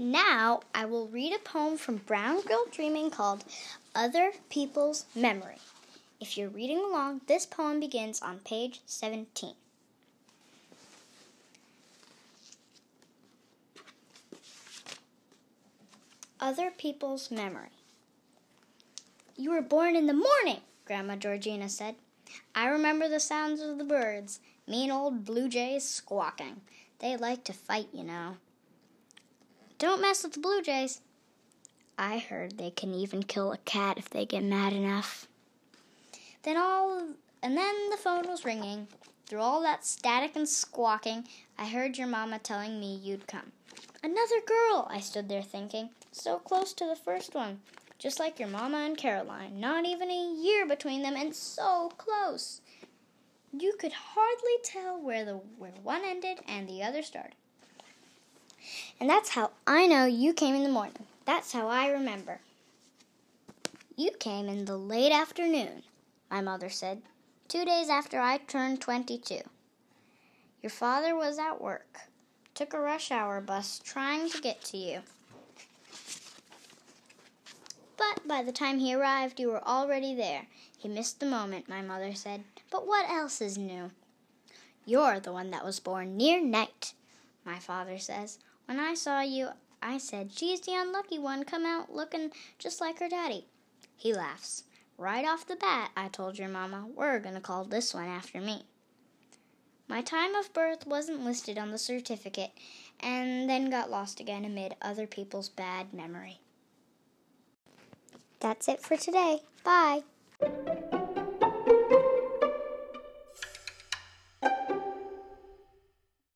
Now I will read a poem from Brown Girl Dreaming called Other People's Memory. If you're reading along, this poem begins on page 17. Other People's Memory. You were born in the morning, Grandma Georgiana said. I remember the sounds of the birds, mean old blue jays squawking. They like to fight, you know. Don't mess with the blue jays. I heard they can even kill a cat if they get mad enough. Then all and then the phone was ringing. Through all that static and squawking, I heard your mama telling me you'd come. Another girl, I stood there thinking, so close to the first one, just like your mama and Caroline, not even a year between them and so close. You could hardly tell where the where one ended and the other started. And that's how I know you came in the morning. That's how I remember. You came in the late afternoon, my mother said, two days after I turned 22. Your father was at work, took a rush hour bus trying to get to you. But by the time he arrived, you were already there. He missed the moment, my mother said. But what else is new? You're the one that was born near night, my father says. When I saw you, I said, She's the unlucky one, come out looking just like her daddy. He laughs. Right off the bat, I told your mama, we're going to call this one after me. My time of birth wasn't listed on the certificate and then got lost again amid other people's bad memory. That's it for today. Bye.